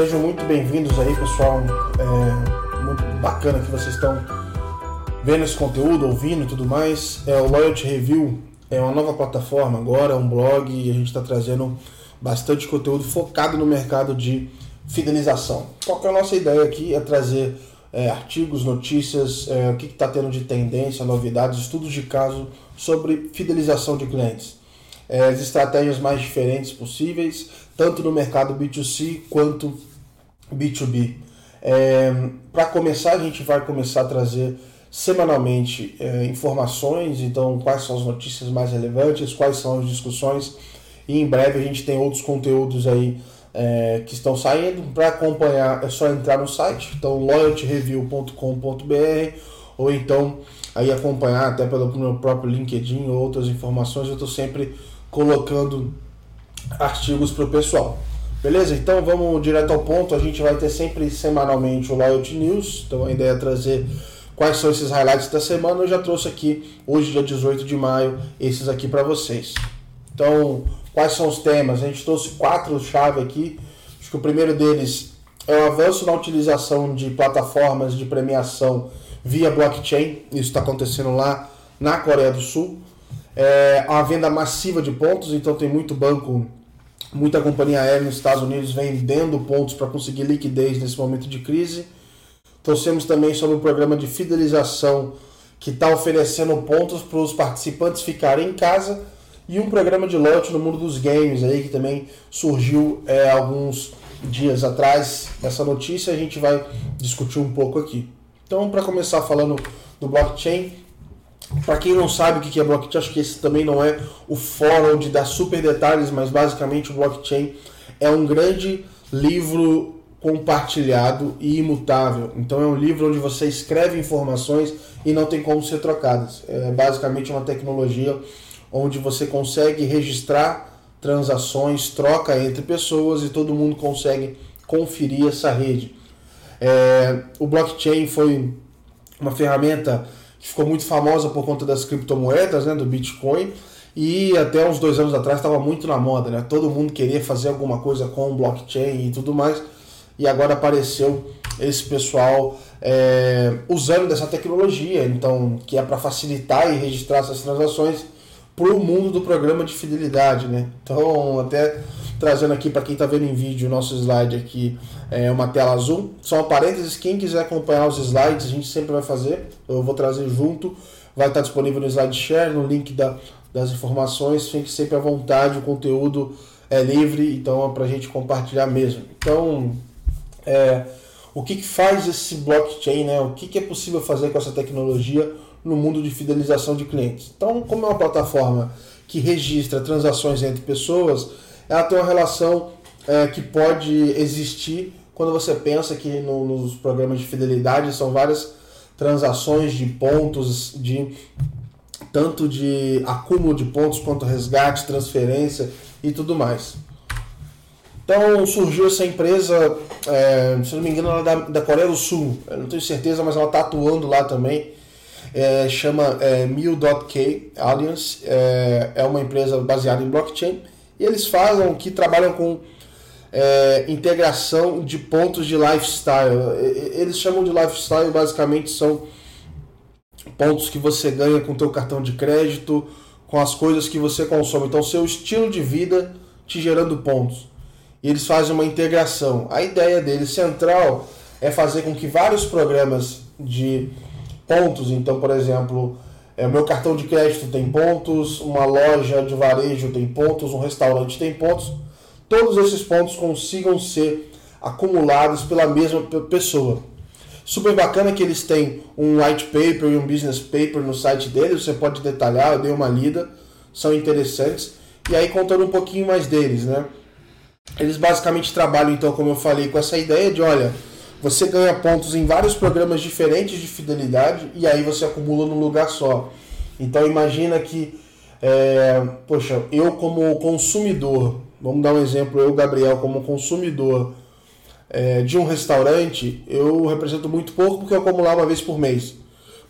Sejam muito bem-vindos aí, pessoal. É muito bacana que vocês estão vendo esse conteúdo, ouvindo e tudo mais. É o Loyalty Review é uma nova plataforma agora, é um blog e a gente está trazendo bastante conteúdo focado no mercado de fidelização. Qual que é a nossa ideia aqui? É trazer é, artigos, notícias, é, o que está tendo de tendência, novidades, estudos de caso sobre fidelização de clientes. É, as estratégias mais diferentes possíveis, tanto no mercado B2C quanto B2B. É, Para começar, a gente vai começar a trazer semanalmente é, informações, então quais são as notícias mais relevantes, quais são as discussões, e em breve a gente tem outros conteúdos aí é, que estão saindo. Para acompanhar é só entrar no site, então loyaltyreview.com.br ou então aí acompanhar até pelo meu próprio LinkedIn ou outras informações. Eu estou sempre colocando artigos para o pessoal. Beleza? Então vamos direto ao ponto. A gente vai ter sempre semanalmente o Loyalty News. Então a ideia é trazer quais são esses highlights da semana. Eu já trouxe aqui, hoje, dia 18 de maio, esses aqui para vocês. Então, quais são os temas? A gente trouxe quatro chave aqui. Acho que o primeiro deles é o avanço na utilização de plataformas de premiação via blockchain. Isso está acontecendo lá na Coreia do Sul. É a venda massiva de pontos, então tem muito banco, muita companhia aérea nos Estados Unidos vendendo pontos para conseguir liquidez nesse momento de crise. Trouxemos também sobre o programa de fidelização que está oferecendo pontos para os participantes ficarem em casa e um programa de lote no mundo dos games aí que também surgiu é, alguns dias atrás. Essa notícia a gente vai discutir um pouco aqui. Então, para começar falando do blockchain, para quem não sabe o que é blockchain, acho que esse também não é o fórum de dar super detalhes, mas basicamente o blockchain é um grande livro compartilhado e imutável. Então é um livro onde você escreve informações e não tem como ser trocadas. É basicamente uma tecnologia onde você consegue registrar transações, troca entre pessoas e todo mundo consegue conferir essa rede. É, o blockchain foi uma ferramenta que ficou muito famosa por conta das criptomoedas, né, do Bitcoin, e até uns dois anos atrás estava muito na moda, né? Todo mundo queria fazer alguma coisa com blockchain e tudo mais, e agora apareceu esse pessoal é, usando dessa tecnologia, então que é para facilitar e registrar essas transações para o mundo do programa de fidelidade, né? Então, até trazendo aqui para quem está vendo em vídeo o nosso slide aqui, é uma tela azul. Só um parênteses, quem quiser acompanhar os slides, a gente sempre vai fazer, eu vou trazer junto, vai estar disponível no slide share, no link da, das informações, fique sempre à vontade, o conteúdo é livre, então é para a gente compartilhar mesmo. Então, é, o que, que faz esse blockchain, né? O que, que é possível fazer com essa tecnologia? no mundo de fidelização de clientes. Então, como é uma plataforma que registra transações entre pessoas, ela tem uma relação é, que pode existir quando você pensa que no, nos programas de fidelidade são várias transações de pontos, de tanto de acúmulo de pontos quanto resgate, transferência e tudo mais. Então surgiu essa empresa, é, se não me engano, ela é da, da Coreia do Sul, eu não tenho certeza, mas ela está atuando lá também. É, chama é, Mil.k Alliance, é, é uma empresa baseada em blockchain, e eles fazem que trabalham com é, integração de pontos de lifestyle. Eles chamam de lifestyle, basicamente são pontos que você ganha com teu cartão de crédito, com as coisas que você consome. Então, seu estilo de vida te gerando pontos. E eles fazem uma integração. A ideia deles central é fazer com que vários programas de pontos. Então, por exemplo, é, meu cartão de crédito tem pontos, uma loja de varejo tem pontos, um restaurante tem pontos. Todos esses pontos consigam ser acumulados pela mesma pessoa. Super bacana que eles têm um white paper e um business paper no site deles, você pode detalhar, eu dei uma lida, são interessantes. E aí contando um pouquinho mais deles, né? Eles basicamente trabalham então, como eu falei, com essa ideia de, olha, você ganha pontos em vários programas diferentes de fidelidade e aí você acumula num lugar só. Então imagina que, é, poxa, eu como consumidor, vamos dar um exemplo, eu, Gabriel, como consumidor é, de um restaurante, eu represento muito pouco porque eu acumular uma vez por mês.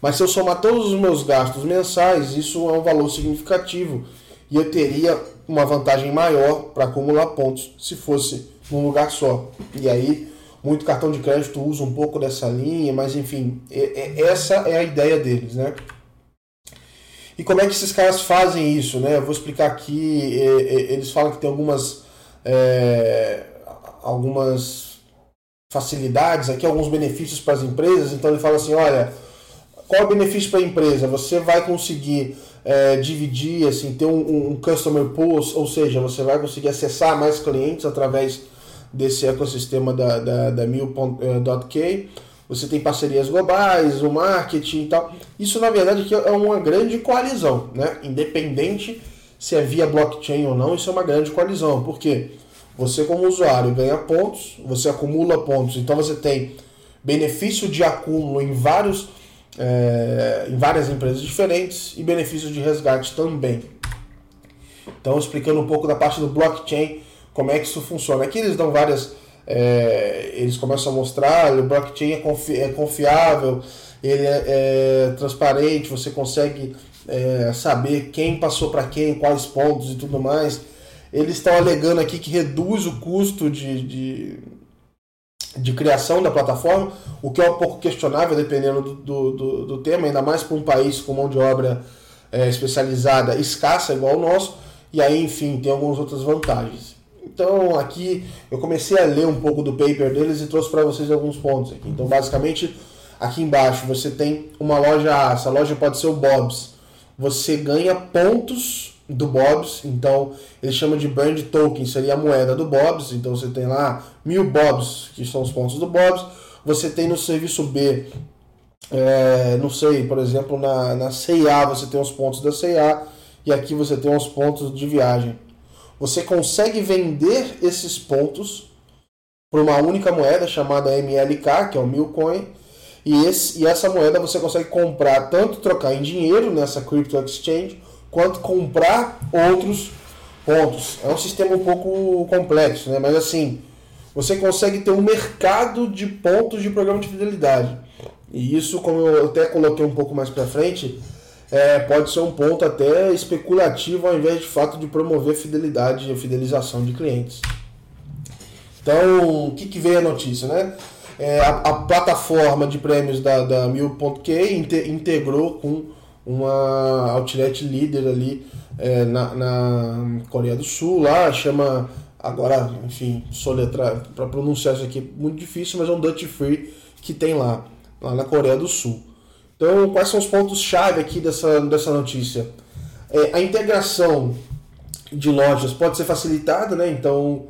Mas se eu somar todos os meus gastos mensais, isso é um valor significativo e eu teria uma vantagem maior para acumular pontos se fosse num lugar só. E aí, muito cartão de crédito usa um pouco dessa linha, mas enfim, essa é a ideia deles, né? E como é que esses caras fazem isso, né? Eu vou explicar aqui. Eles falam que tem algumas é, algumas facilidades aqui, alguns benefícios para as empresas. Então ele fala assim, olha, qual é o benefício para a empresa? Você vai conseguir é, dividir, assim, ter um, um customer pool, ou seja, você vai conseguir acessar mais clientes através desse ecossistema da, da, da Mil.k você tem parcerias globais, o marketing e tal. Isso, na verdade, é uma grande coalizão, né? Independente se é via blockchain ou não, isso é uma grande coalizão. Porque você, como usuário, ganha pontos, você acumula pontos, então você tem benefício de acúmulo em, vários, é, em várias empresas diferentes e benefício de resgate também. Então, explicando um pouco da parte do blockchain, como é que isso funciona. Aqui eles dão várias é, eles começam a mostrar, o blockchain é, confi é confiável, ele é, é, transparente, você consegue é, saber quem passou para quem, quais pontos e tudo mais. Eles estão alegando aqui que reduz o custo de, de, de, criação da plataforma, o que é um pouco questionável dependendo do, do, do, do tema, ainda mais para um país com mão de obra é, especializada escassa, igual o nosso, e aí, enfim, tem algumas outras vantagens. Então aqui eu comecei a ler um pouco do paper deles e trouxe para vocês alguns pontos aqui. Então basicamente aqui embaixo você tem uma loja A, essa loja pode ser o Bob's. Você ganha pontos do Bob's, então ele chama de brand token, seria a moeda do Bob's. Então você tem lá mil Bob's, que são os pontos do Bob's. Você tem no serviço B, é, não sei, por exemplo, na, na CIA você tem os pontos da CIA e aqui você tem os pontos de viagem. Você consegue vender esses pontos por uma única moeda chamada MLK, que é o Milcoin, e, esse, e essa moeda você consegue comprar, tanto trocar em dinheiro nessa crypto exchange, quanto comprar outros pontos. É um sistema um pouco complexo, né? mas assim, você consegue ter um mercado de pontos de programa de fidelidade. E isso, como eu até coloquei um pouco mais para frente, é, pode ser um ponto até especulativo ao invés de fato de promover fidelidade e fidelização de clientes. Então, o que, que veio a notícia, né? É, a, a, plataforma de prêmios da, da Mil.K integrou com uma outlet líder ali é, na, na, Coreia do Sul, lá chama, agora, enfim, soletra para pronunciar isso aqui é muito difícil, mas é um Dutch Free que tem lá, lá na Coreia do Sul. Então, quais são os pontos-chave aqui dessa, dessa notícia? É, a integração de lojas pode ser facilitada, né? Então,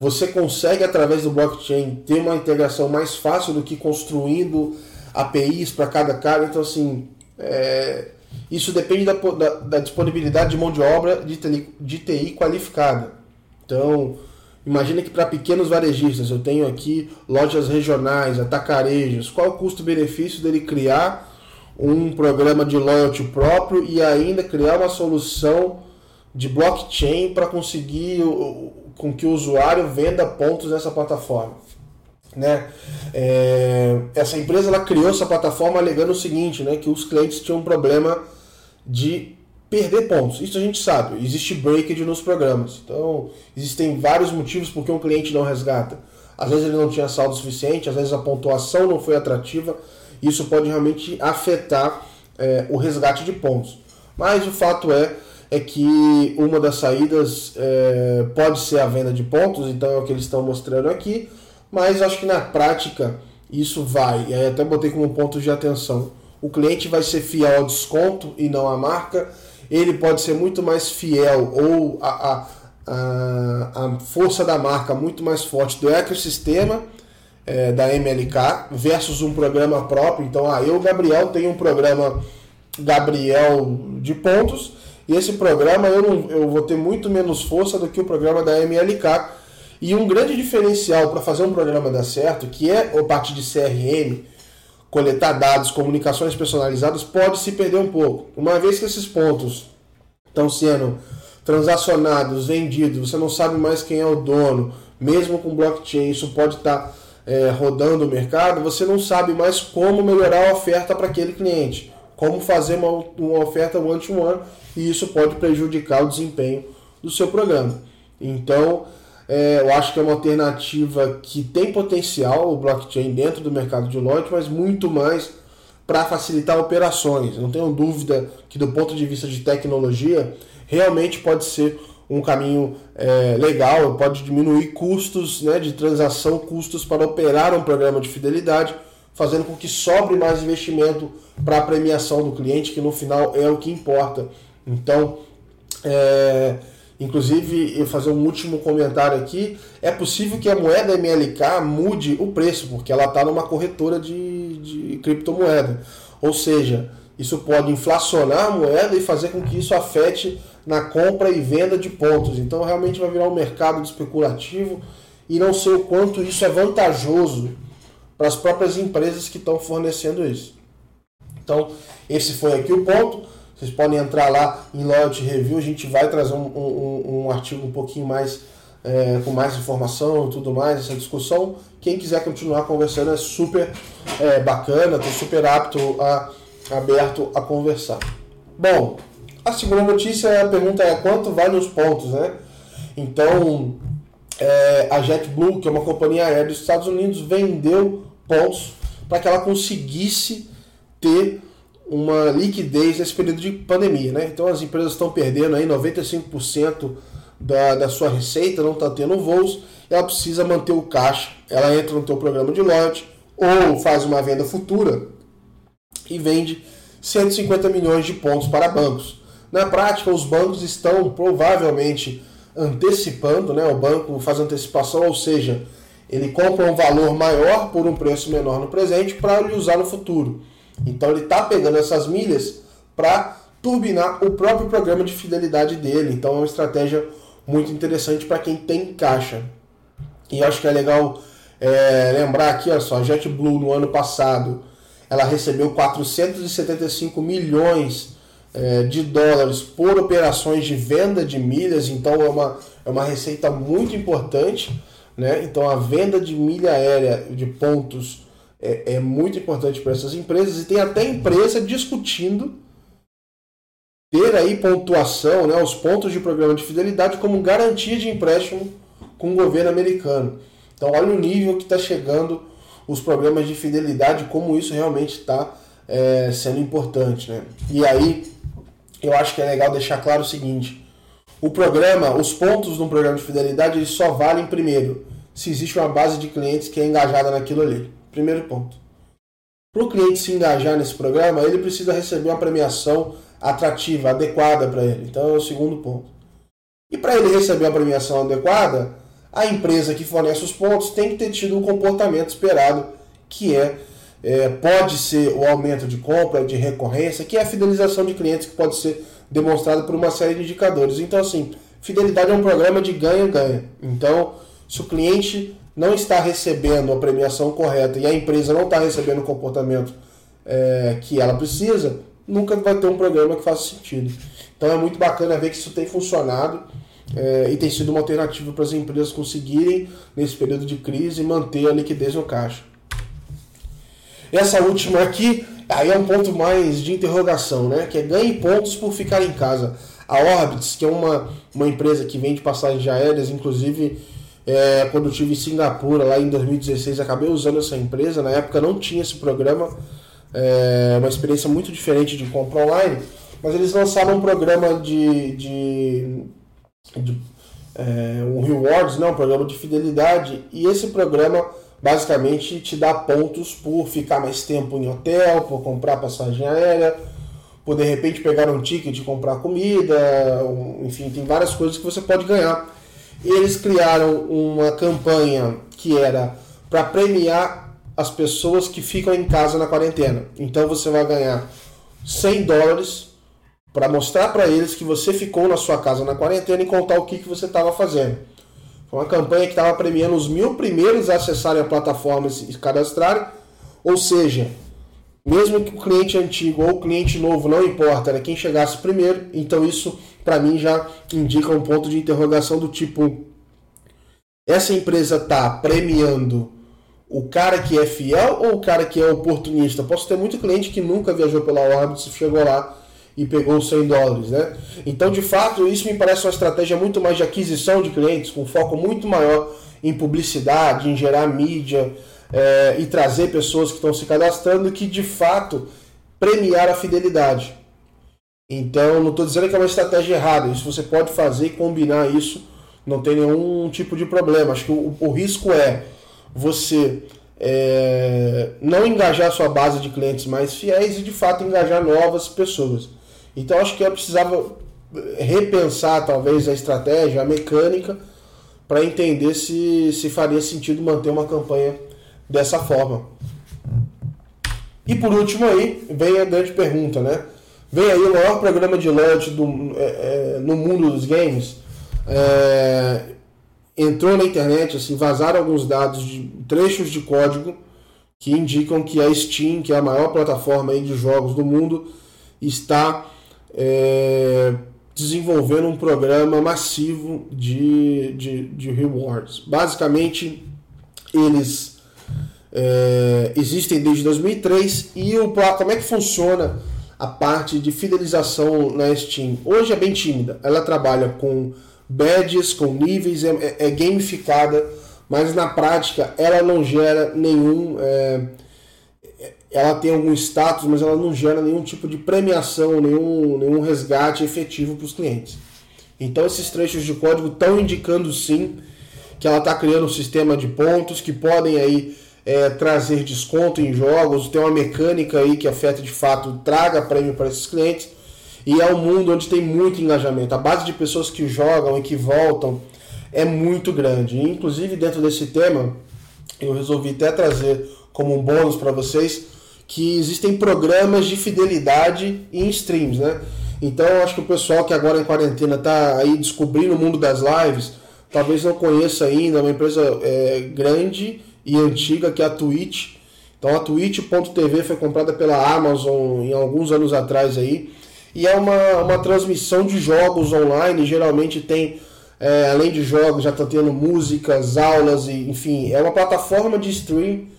você consegue, através do blockchain, ter uma integração mais fácil do que construindo APIs para cada cara. Então, assim, é, isso depende da, da, da, disponibilidade de mão de obra de TI, de TI qualificada. Então, imagina que para pequenos varejistas, eu tenho aqui lojas regionais, atacarejos, qual o custo-benefício dele criar um programa de loyalty próprio e ainda criar uma solução de blockchain para conseguir com que o usuário venda pontos nessa plataforma. Né? É, essa empresa ela criou essa plataforma alegando o seguinte, né, que os clientes tinham um problema de perder pontos. Isso a gente sabe, existe breakage nos programas. Então, existem vários motivos por que um cliente não resgata. Às vezes ele não tinha saldo suficiente, às vezes a pontuação não foi atrativa, isso pode realmente afetar é, o resgate de pontos. Mas o fato é, é que uma das saídas é, pode ser a venda de pontos, então é o que eles estão mostrando aqui, mas acho que na prática isso vai, e aí até botei como ponto de atenção. O cliente vai ser fiel ao desconto e não à marca, ele pode ser muito mais fiel ou a, a, a, a força da marca muito mais forte do ecossistema é, da MLK versus um programa próprio. Então, ah, eu, Gabriel, tenho um programa Gabriel de pontos e esse programa eu, não, eu vou ter muito menos força do que o programa da MLK. E um grande diferencial para fazer um programa dar certo, que é a parte de CRM, coletar dados, comunicações personalizadas, pode se perder um pouco. Uma vez que esses pontos estão sendo transacionados, vendidos, você não sabe mais quem é o dono, mesmo com blockchain, isso pode estar tá é, rodando o mercado, você não sabe mais como melhorar a oferta para aquele cliente, como fazer uma, uma oferta one-to-one, -one, e isso pode prejudicar o desempenho do seu programa. Então, É, eu acho que é uma alternativa que tem potencial, o blockchain, dentro do mercado de lote, mas muito mais para facilitar operações. Não tenho dúvida que, do ponto de vista de tecnologia, realmente pode ser um caminho é, legal, pode diminuir custos né, de transação, custos para operar um programa de fidelidade, fazendo com que sobre mais investimento para a premiação do cliente, que no final é o que importa. Então, é, inclusive, eu fazer um último comentário aqui, é possível que a moeda MLK mude o preço, porque ela está numa corretora de, de criptomoeda. Ou seja, isso pode inflacionar a moeda e fazer com que isso afete na compra e venda de pontos. Então realmente vai virar um mercado especulativo e não sei o quanto isso é vantajoso para as próprias empresas que estão fornecendo isso. Então, esse foi aqui o ponto. Vocês podem entrar lá em Loyalty Review, a gente vai trazer um, um, um artigo um pouquinho mais é, com mais informação e tudo mais, essa discussão. Quem quiser continuar conversando é super é, bacana, estou super apto a aberto a conversar. Bom, a segunda notícia, a pergunta é quanto vale os pontos, né? Então, é, a JetBlue, que é uma companhia aérea dos Estados Unidos, vendeu pontos para que ela conseguisse ter uma liquidez nesse período de pandemia, né? Então as empresas estão perdendo aí 95% da, da sua receita, não está tendo voos, ela precisa manter o caixa, ela entra no teu programa de lote ou faz uma venda futura e vende 150 milhões de pontos para bancos. Na prática, os bancos estão provavelmente antecipando, né? o banco faz antecipação, ou seja, ele compra um valor maior por um preço menor no presente para ele usar no futuro. Então ele está pegando essas milhas para turbinar o próprio programa de fidelidade dele. Então é uma estratégia muito interessante para quem tem caixa. E acho que é legal é, lembrar aqui, olha só, a JetBlue no ano passado ela recebeu 475 milhões é, de dólares por operações de venda de milhas, então é uma, é uma receita muito importante. Né? Então a venda de milha aérea de pontos é, é muito importante para essas empresas e tem até empresa discutindo ter aí pontuação, né, os pontos de programa de fidelidade como garantia de empréstimo com o governo americano. Então olha o nível que está chegando os programas de fidelidade, como isso realmente está é, sendo importante. Né? E aí, eu acho que é legal deixar claro o seguinte: o programa, os pontos no programa de fidelidade, eles só valem primeiro se existe uma base de clientes que é engajada naquilo ali. Primeiro ponto. Para o cliente se engajar nesse programa, ele precisa receber uma premiação atrativa, adequada para ele. Então é o segundo ponto. E para ele receber uma premiação adequada, a empresa que fornece os pontos tem que ter tido um comportamento esperado, que é, é pode ser o aumento de compra, de recorrência, que é a fidelização de clientes, que pode ser demonstrado por uma série de indicadores. Então, assim, fidelidade é um programa de ganha-ganha. Então, se o cliente não está recebendo a premiação correta e a empresa não está recebendo o comportamento é, que ela precisa, nunca vai ter um programa que faça sentido. Então é muito bacana ver que isso tem funcionado é, e tem sido uma alternativa para as empresas conseguirem, nesse período de crise, manter a liquidez no caixa. Essa última aqui, aí é um ponto mais de interrogação, né? Que é ganhe pontos por ficar em casa. A Orbitz, que é uma, uma empresa que vende passagens aéreas, inclusive é, quando eu estive em Singapura, lá em 2016, acabei usando essa empresa. Na época não tinha esse programa, é uma experiência muito diferente de compra online, mas eles lançaram um programa de, de de, é, um rewards, né, um programa de fidelidade, e esse programa basicamente te dá pontos por ficar mais tempo em hotel, por comprar passagem aérea, por de repente pegar um ticket e comprar comida, enfim, tem várias coisas que você pode ganhar. Eles criaram uma campanha que era para premiar as pessoas que ficam em casa na quarentena. Então você vai ganhar 100 dólares para mostrar para eles que você ficou na sua casa na quarentena e contar o que, que você estava fazendo. Foi uma campanha que estava premiando os mil primeiros a acessarem a plataforma e se cadastrarem, ou seja, mesmo que o cliente antigo ou o cliente novo, não importa, era quem chegasse primeiro, então isso para mim já indica um ponto de interrogação do tipo: essa empresa está premiando o cara que é fiel ou o cara que é oportunista? Posso ter muito cliente que nunca viajou pela Orbit, chegou lá e pegou os 100 dólares, né? Então, de fato, isso me parece uma estratégia muito mais de aquisição de clientes, com foco muito maior em publicidade, em gerar mídia é, e trazer pessoas que estão se cadastrando, que de fato premiar a fidelidade. Então, não estou dizendo que é uma estratégia errada, isso você pode fazer e combinar isso, não tem nenhum tipo de problema. Acho que o, o risco é você é, não engajar sua base de clientes mais fiéis e de fato engajar novas pessoas. Então acho que eu precisava repensar talvez a estratégia, a mecânica, para entender se, se faria sentido manter uma campanha dessa forma. E por último aí, vem a grande pergunta, né? Vem aí o maior programa de loyalty do, é, é, no mundo dos games. É, entrou na internet, assim, vazaram alguns dados de trechos de código que indicam que a Steam, que é a maior plataforma de jogos do mundo, está é, desenvolvendo um programa massivo de, de, de rewards. Basicamente, eles é, existem desde 2003 e o, como é que funciona a parte de fidelização na Steam? Hoje é bem tímida. Ela trabalha com badges, com níveis, é, é, é gamificada, mas na prática ela não gera nenhum. É, ela tem algum status, mas ela não gera nenhum tipo de premiação, nenhum, nenhum resgate efetivo para os clientes. Então esses trechos de código estão indicando sim que ela está criando um sistema de pontos que podem aí é, trazer desconto em jogos, tem uma mecânica aí que afeta de fato, traga prêmio para esses clientes. E é um mundo onde tem muito engajamento. A base de pessoas que jogam e que voltam é muito grande. inclusive, dentro desse tema, eu resolvi até trazer como um bônus para vocês que existem programas de fidelidade em streams, né? Então, acho que o pessoal que agora em quarentena está aí descobrindo o mundo das lives, talvez não conheça ainda, é uma empresa é, grande e antiga que é a Twitch. Então, a Twitch.tv foi comprada pela Amazon em alguns anos atrás aí e é uma, uma transmissão de jogos online, geralmente tem, é, além de jogos, já está tendo músicas, aulas, e, enfim, é uma plataforma de stream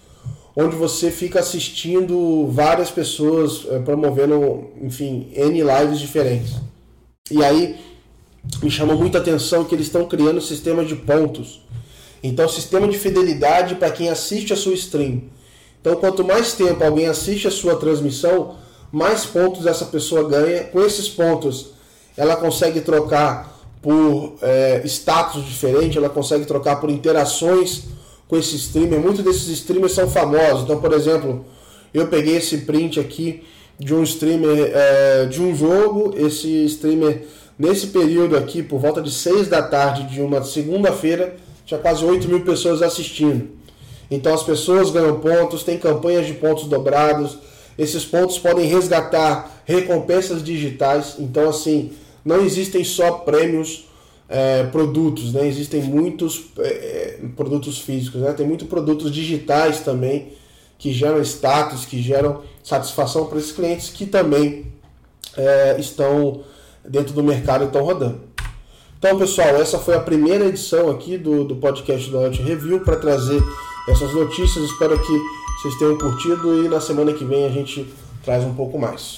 onde você fica assistindo várias pessoas é, promovendo, enfim, N lives diferentes. E aí me chamou muita atenção que eles estão criando sistemas de pontos. Então, sistema de fidelidade para quem assiste a sua stream. Então, quanto mais tempo alguém assiste a sua transmissão, mais pontos essa pessoa ganha. Com esses pontos, ela consegue trocar por é, status diferente, ela consegue trocar por interações com esse streamer. Muitos desses streamers são famosos. Então, por exemplo, eu peguei esse print aqui de um streamer é, de um jogo. Esse streamer, nesse período aqui, por volta de 6 da tarde de uma segunda-feira, tinha quase 8 mil pessoas assistindo. Então as pessoas ganham pontos, tem campanhas de pontos dobrados esses pontos podem resgatar recompensas digitais. Então, assim, não existem só prêmios é, produtos, né? Existem muitos é, produtos físicos, né? Tem muitos produtos digitais também que geram status, que geram satisfação para esses clientes que também é, estão dentro do mercado e estão rodando. Então, pessoal, essa foi a primeira edição aqui do, do podcast do Out Review para trazer essas notícias. Espero que vocês tenham curtido e na semana que vem a gente traz um pouco mais.